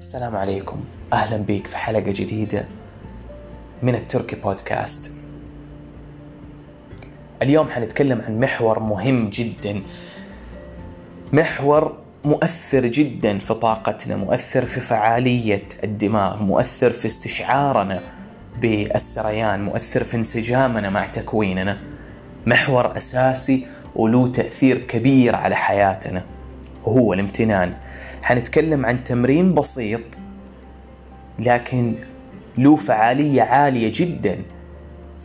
السلام عليكم. أهلا بيك في حلقة جديدة من التركي بودكاست. اليوم حنتكلم عن محور مهم جدا. محور مؤثر جدا في طاقتنا مؤثر في فعالية الدماغ مؤثر في استشعارنا بالسريان مؤثر في انسجامنا مع تكويننا. محور أساسي وله تأثير كبير على حياتنا وهو الامتنان. حنتكلم عن تمرين بسيط لكن له فعالية عالية جدا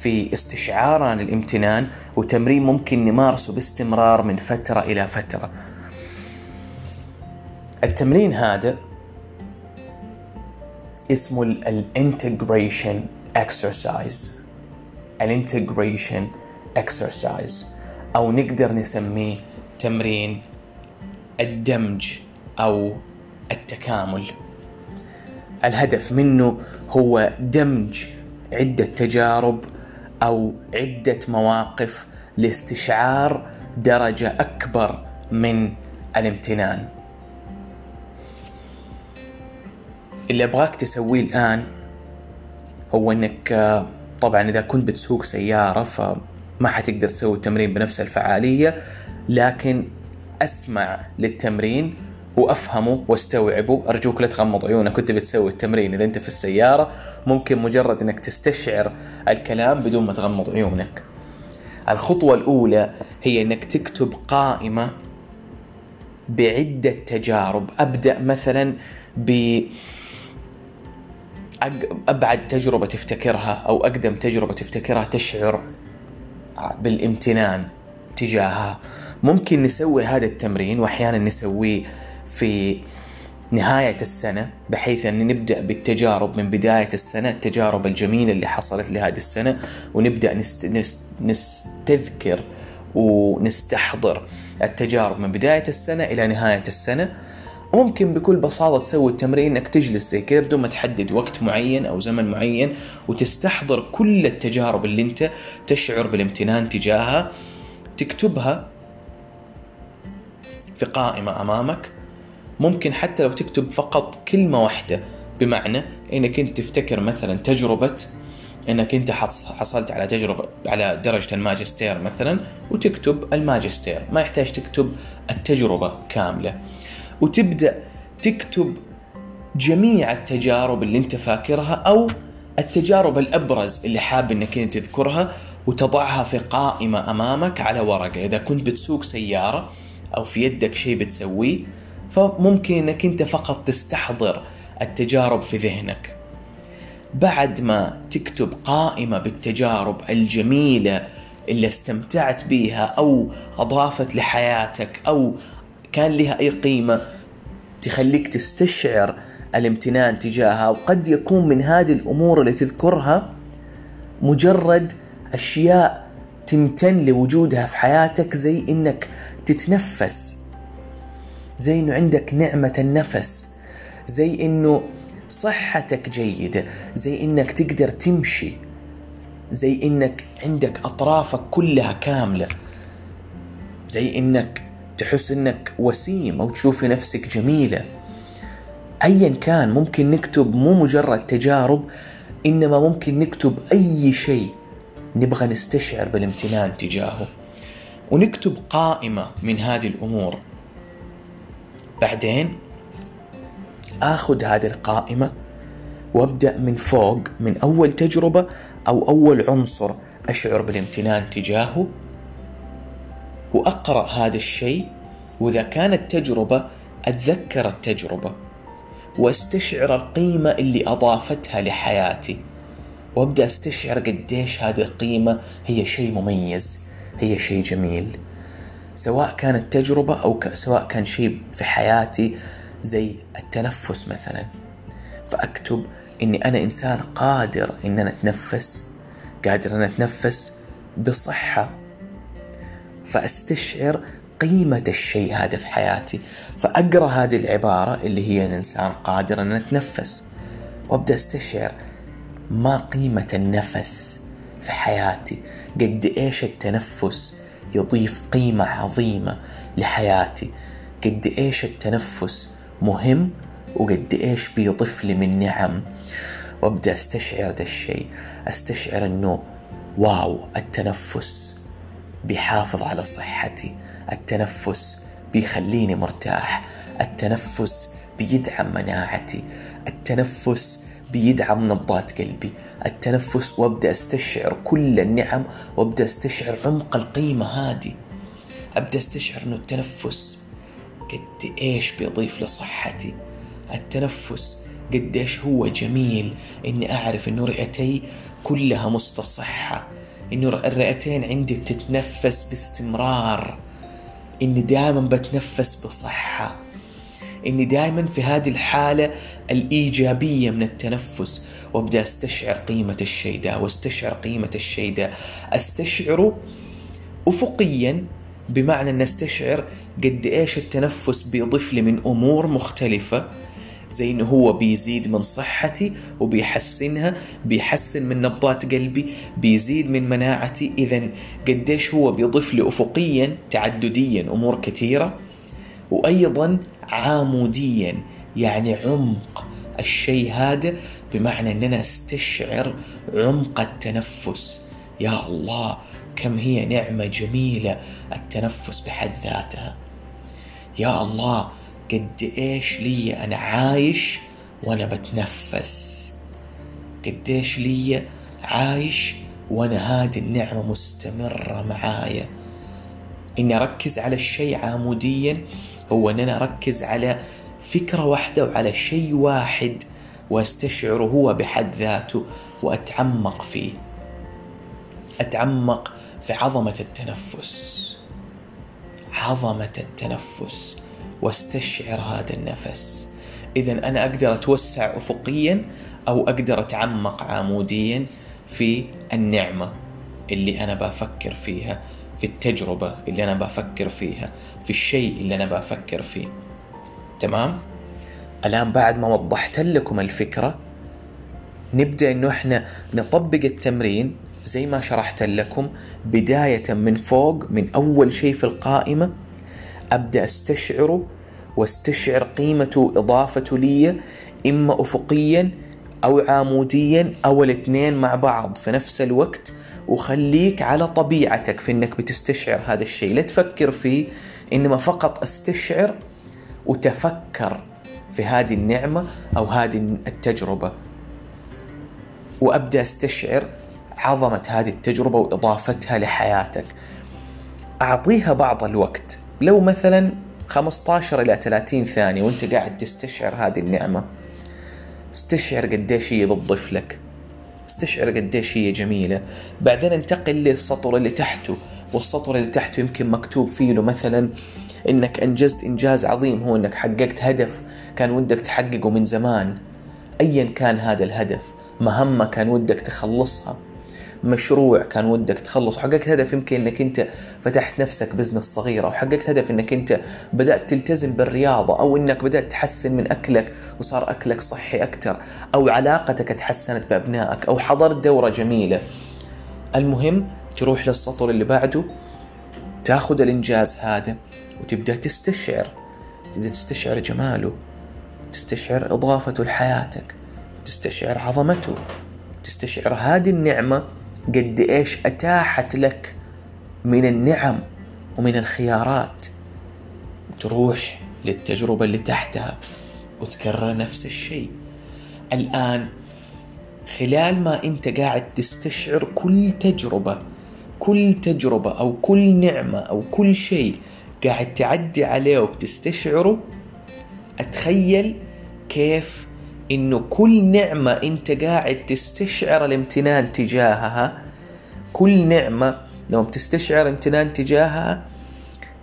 في استشعارنا الامتنان وتمرين ممكن نمارسه باستمرار من فترة إلى فترة. التمرين هذا اسمه ال integration exercise. ال integration exercise أو نقدر نسميه تمرين الدمج. أو التكامل. الهدف منه هو دمج عدة تجارب أو عدة مواقف لاستشعار درجة أكبر من الامتنان. اللي أبغاك تسويه الآن هو إنك طبعا إذا كنت بتسوق سيارة فما حتقدر تسوي التمرين بنفس الفعالية لكن أسمع للتمرين وأفهمه واستوعبه. أرجوك لا تغمض عيونك كنت بتسوي التمرين إذا أنت في السيارة. ممكن مجرد إنك تستشعر الكلام بدون ما تغمض عيونك. الخطوة الأولى هي إنك تكتب قائمة بعدة تجارب. أبدأ مثلا ب أبعد تجربة تفتكرها أو أقدم تجربة تفتكرها تشعر بالامتنان تجاهها. ممكن نسوي هذا التمرين واحيانا نسويه في نهاية السنة بحيث أن نبدأ بالتجارب من بداية السنة التجارب الجميلة اللي حصلت لهذه السنة ونبدأ نست... نست... نستذكر ونستحضر التجارب من بداية السنة إلى نهاية السنة. ممكن بكل بساطة تسوي التمرين إنك تجلس زي كذا بدون ما تحدد وقت معين أو زمن معين وتستحضر كل التجارب اللي أنت تشعر بالامتنان تجاهها. تكتبها في قائمة أمامك. ممكن حتى لو تكتب فقط كلمة واحدة بمعنى إنك أنت تفتكر مثلا تجربة إنك أنت حصلت على تجربة على درجة الماجستير مثلا وتكتب الماجستير. ما يحتاج تكتب التجربة كاملة. وتبدأ تكتب جميع التجارب اللي أنت فاكرها أو التجارب الأبرز اللي حاب إنك أنت تذكرها وتضعها في قائمة أمامك على ورقة. إذا كنت بتسوق سيارة أو في يدك شيء بتسويه فممكن إنك أنت فقط تستحضر التجارب في ذهنك. بعد ما تكتب قائمة بالتجارب الجميلة اللي استمتعت بيها أو أضافت لحياتك أو كان لها أي قيمة تخليك تستشعر الامتنان تجاهها. وقد يكون من هذه الأمور اللي تذكرها مجرد أشياء تمتن لوجودها في حياتك زي إنك تتنفس زي إنه عندك نعمة النفس زي إنه صحتك جيدة زي إنك تقدر تمشي زي إنك عندك أطرافك كلها كاملة زي إنك تحس إنك وسيم أو تشوف نفسك جميلة. ايا كان ممكن نكتب مو مجرد تجارب إنما ممكن نكتب أي شيء نبغى نستشعر بالامتنان تجاهه. ونكتب قائمة من هذه الأمور. بعدين آخذ هذه القائمة وابدأ من فوق من أول تجربة أو أول عنصر أشعر بالامتنان تجاهه وأقرأ هذا الشيء. وإذا كانت تجربة أتذكر التجربة وأستشعر القيمة اللي أضافتها لحياتي. وأبدأ أستشعر قديش هذه القيمة هي شيء مميز هي شيء جميل. سواء كانت تجربة أو سواء كان شيء في حياتي زي التنفس مثلا. فأكتب إني أنا إنسان قادر إن أنا أتنفس قادر إن أتنفس بصحة. فأستشعر قيمة الشيء هذا في حياتي. فأقرأ هذه العبارة اللي هي الإنسان قادر أن أتنفس. وأبدأ أستشعر ما قيمة النفس في حياتي. قد إيش التنفس يضيف قيمة عظيمة لحياتي. قد إيش التنفس مهم وقد إيش بيضيف لي من نعم؟ وأبدأ أستشعر ذا الشيء. أستشعر أنه واو التنفس بيحافظ على صحتي. التنفس بيخليني مرتاح. التنفس بيدعم مناعتي. التنفس بيدعم نبضات قلبي. التنفس وابدأ أستشعر كل النعم وابدأ أستشعر عمق القيمة هذه. أبدأ أستشعر إنه التنفس قد إيش بيضيف لصحتي. التنفس قد إيش هو جميل. إني أعرف إنه رئتي كلها مستصحه إنه الرئتين عندي بتتنفس باستمرار. إني دائما بتنفس بصحة. إني دائما في هذه الحالة الإيجابية من التنفس وأبدأ أستشعر قيمة الشيء ده وأستشعر قيمة الشيء ده استشعره افقيا بمعنى أن أستشعر قد إيش التنفس بيضيف لي من أمور مختلفة زي إنه هو بيزيد من صحتي وبيحسنها بيحسن من نبضات قلبي بيزيد من مناعتي. اذا قديش هو بيضيف لي افقيا تعدديا أمور كثيرة. وأيضا عاموديا يعني عمق الشيء هذا بمعنى ان أنا استشعر عمق التنفس. يا الله كم هي نعمة جميلة التنفس بحد ذاتها. يا الله قد إيش لي أنا عايش وأنا بتنفس؟ قديش لي عايش وأنا هذه النعمة مستمرة معايا؟ إني أركز على الشيء عموديا هو أن أنا أركز على فكرة واحدة وعلى شيء واحد وأستشعره هو بحد ذاته وأتعمق فيه. أتعمق في عظمة التنفس. عظمة التنفس. وأستشعر هذا النفس. اذا أنا أقدر أتوسع افقيا أو أقدر أتعمق عموديا في النعمة اللي أنا بفكر فيها. في التجربة اللي أنا بفكر فيها في الشيء اللي أنا بفكر فيه. تمام؟ الآن بعد ما وضحت لكم الفكرة نبدأ إنه إحنا نطبق التمرين زي ما شرحت لكم بداية من فوق من أول شيء في القائمة. أبدأ أستشعره واستشعر قيمته إضافته لي إما افقيا أو عاموديا أو الاثنين مع بعض في نفس الوقت. وخليك على طبيعتك في إنك بتستشعر هذا الشيء. لا تفكر فيه إنما فقط استشعر وتفكر في هذه النعمة أو هذه التجربة. وأبدأ أستشعر عظمة هذه التجربة وإضافتها لحياتك. أعطيها بعض الوقت. لو مثلا 15 إلى 30 ثانية وأنت قاعد تستشعر هذه النعمة استشعر قديش هي بتضيف لك. استشعر قديش هي جميلة. بعدين انتقل للسطر اللي تحته والسطر اللي تحته يمكن مكتوب فيه له مثلا إنك أنجزت إنجاز عظيم هو إنك حققت هدف كان ودك تحققه من زمان. ايا كان هذا الهدف مهمة كان ودك تخلصها. مشروع كان ودك تخلص وحققت هدف يمكن إنك أنت فتحت نفسك بزنس صغيرة وحققت هدف إنك أنت بدأت تلتزم بالرياضة أو إنك بدأت تحسن من أكلك وصار أكلك صحي أكثر أو علاقتك تحسنت بأبنائك أو حضرت دورة جميلة. المهم تروح للسطر اللي بعده تاخذ الإنجاز هذا وتبدأ تستشعر. تبدأ تستشعر جماله تستشعر إضافته لحياتك تستشعر عظمته تستشعر هذه النعمة قد إيش أتاحت لك من النعم ومن الخيارات. تروح للتجربة اللي تحتها وتكرر نفس الشيء. الآن خلال ما أنت قاعد تستشعر كل تجربة كل تجربة أو كل نعمة أو كل شيء قاعد تعدي عليه وبتستشعره أتخيل كيف إنه كل نعمة أنت قاعد تستشعر الامتنان تجاهها كل نعمة لما بتستشعر امتنان تجاهها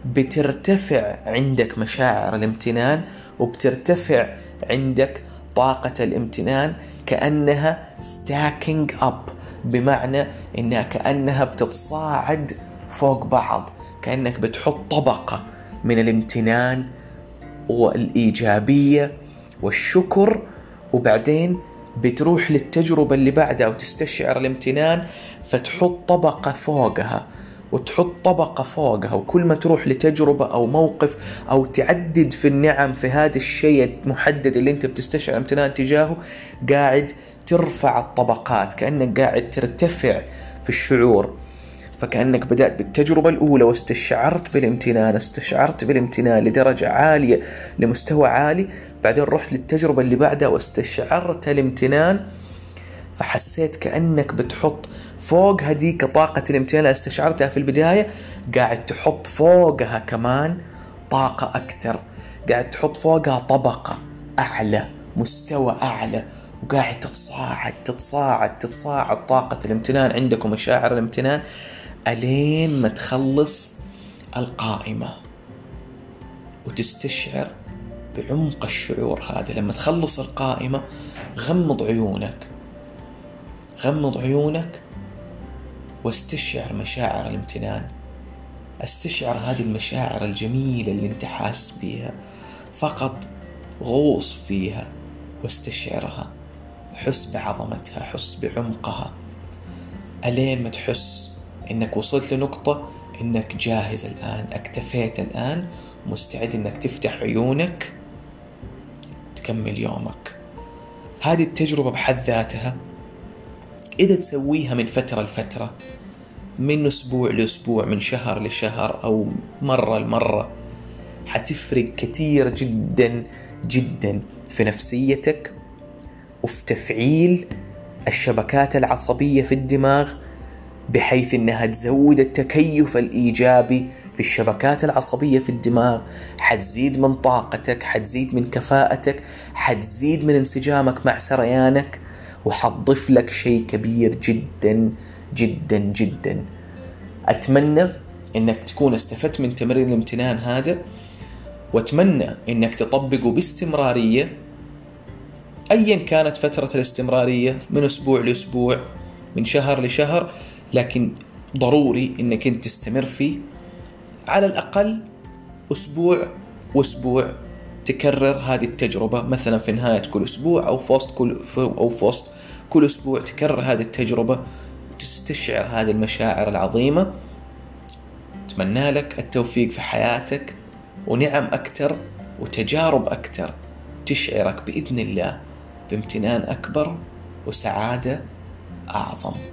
بترتفع عندك مشاعر الامتنان وبترتفع عندك طاقة الامتنان كأنها stacking up بمعنى إنها كأنها بتتصاعد فوق بعض كأنك بتحط طبقة من الامتنان والإيجابية والشكر وبعدين بتروح للتجربة اللي بعدها وتستشعر الامتنان فتحط طبقة فوقها وتحط طبقة فوقها وكل ما تروح لتجربة أو موقف أو تعدد في النعم في هذا الشيء المحدد اللي أنت بتستشعر امتنان تجاهه قاعد ترفع الطبقات كأنك قاعد ترتفع في الشعور. فكأنك بدأت بالتجربة الأولى واستشعرت بالامتنان استشعرت بالامتنان لدرجة عالية لمستوى عالي. بعدين رحت للتجربة اللي بعدها واستشعرت الامتنان فحسيت كأنك بتحط فوق هذيك طاقة الامتنان اللي استشعرتها في البداية. قاعد تحط فوقها كمان طاقة أكثر. قاعد تحط فوقها طبقة أعلى مستوى أعلى. وقاعد تتصاعد تتصاعد تتصاعد طاقة الامتنان عندك ومشاعر الامتنان. ألين ما تخلص القائمة وتستشعر بعمق الشعور هذا. لما تخلص القائمة غمض عيونك غمض عيونك واستشعر مشاعر الامتنان. استشعر هذه المشاعر الجميلة اللي انت حاس بيها. فقط غوص فيها واستشعرها. حس بعظمتها حس بعمقها. ألين ما تحس إنك وصلت لنقطة إنك جاهز الآن اكتفيت الآن مستعد إنك تفتح عيونك تكمل يومك. هذه التجربة بحد ذاتها إذا تسويها من فترة لفترة من أسبوع لأسبوع من شهر لشهر أو مرة لمرة حتفرق كثير جدا جدا في نفسيتك وفي تفعيل الشبكات العصبية في الدماغ بحيث إنها تزود التكيف الإيجابي في الشبكات العصبية في الدماغ. حتزيد من طاقتك حتزيد من كفاءتك حتزيد من انسجامك مع سريانك. وحتضيف لك شيء كبير جدا جدا جدا. أتمنى إنك تكون استفدت من تمرين الامتنان هذا وأتمنى إنك تطبقه باستمرارية ايا كانت فترة الاستمرارية من أسبوع لأسبوع من شهر لشهر. لكن ضروري إنك أنت تستمر فيه على الأقل أسبوع وأسبوع تكرر هذه التجربة. مثلا في نهاية كل أسبوع أو في وسط كل أو في وسط كل أسبوع تكرر هذه التجربة تستشعر هذه المشاعر العظيمة. أتمنى لك التوفيق في حياتك ونعم أكثر وتجارب أكثر تشعرك بإذن الله بامتنان أكبر وسعادة أعظم.